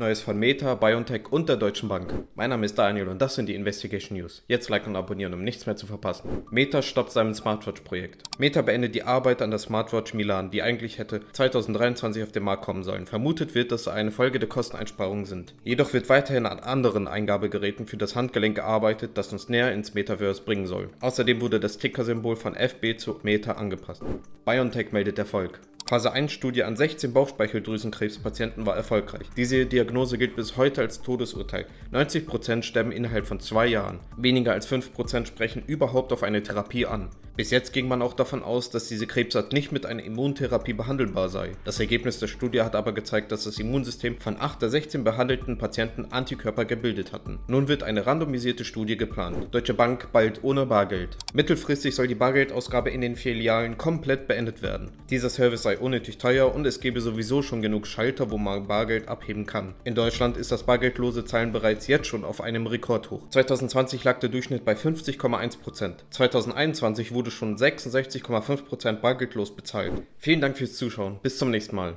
Neues von Meta, BioNTech und der Deutschen Bank. Mein Name ist Daniel und das sind die Investigation News. Jetzt liken und abonnieren, um nichts mehr zu verpassen. Meta stoppt sein Smartwatch-Projekt. Meta beendet die Arbeit an der Smartwatch Milan, die eigentlich hätte 2023 auf den Markt kommen sollen. Vermutet wird, dass eine Folge der Kosteneinsparungen sind. Jedoch wird weiterhin an anderen Eingabegeräten für das Handgelenk gearbeitet, das uns näher ins Metaverse bringen soll. Außerdem wurde das Ticker-Symbol von FB zu Meta angepasst. BioNTech meldet Erfolg. Phase 1 Studie an 16 Bauchspeicheldrüsenkrebspatienten war erfolgreich. Diese Diagnose gilt bis heute als Todesurteil. 90% sterben innerhalb von zwei Jahren. Weniger als 5% sprechen überhaupt auf eine Therapie an. Bis jetzt ging man auch davon aus, dass diese Krebsart nicht mit einer Immuntherapie behandelbar sei. Das Ergebnis der Studie hat aber gezeigt, dass das Immunsystem von 8 der 16 behandelten Patienten Antikörper gebildet hatten. Nun wird eine randomisierte Studie geplant. Deutsche Bank bald ohne Bargeld. Mittelfristig soll die Bargeldausgabe in den Filialen komplett beendet werden. Dieser Service sei unnötig teuer und es gäbe sowieso schon genug Schalter, wo man Bargeld abheben kann. In Deutschland ist das bargeldlose Zahlen bereits jetzt schon auf einem Rekordhoch. 2020 lag der Durchschnitt bei 50,1%. 2021 wurde schon 66,5% bargeldlos bezahlt. Vielen Dank fürs Zuschauen. Bis zum nächsten Mal.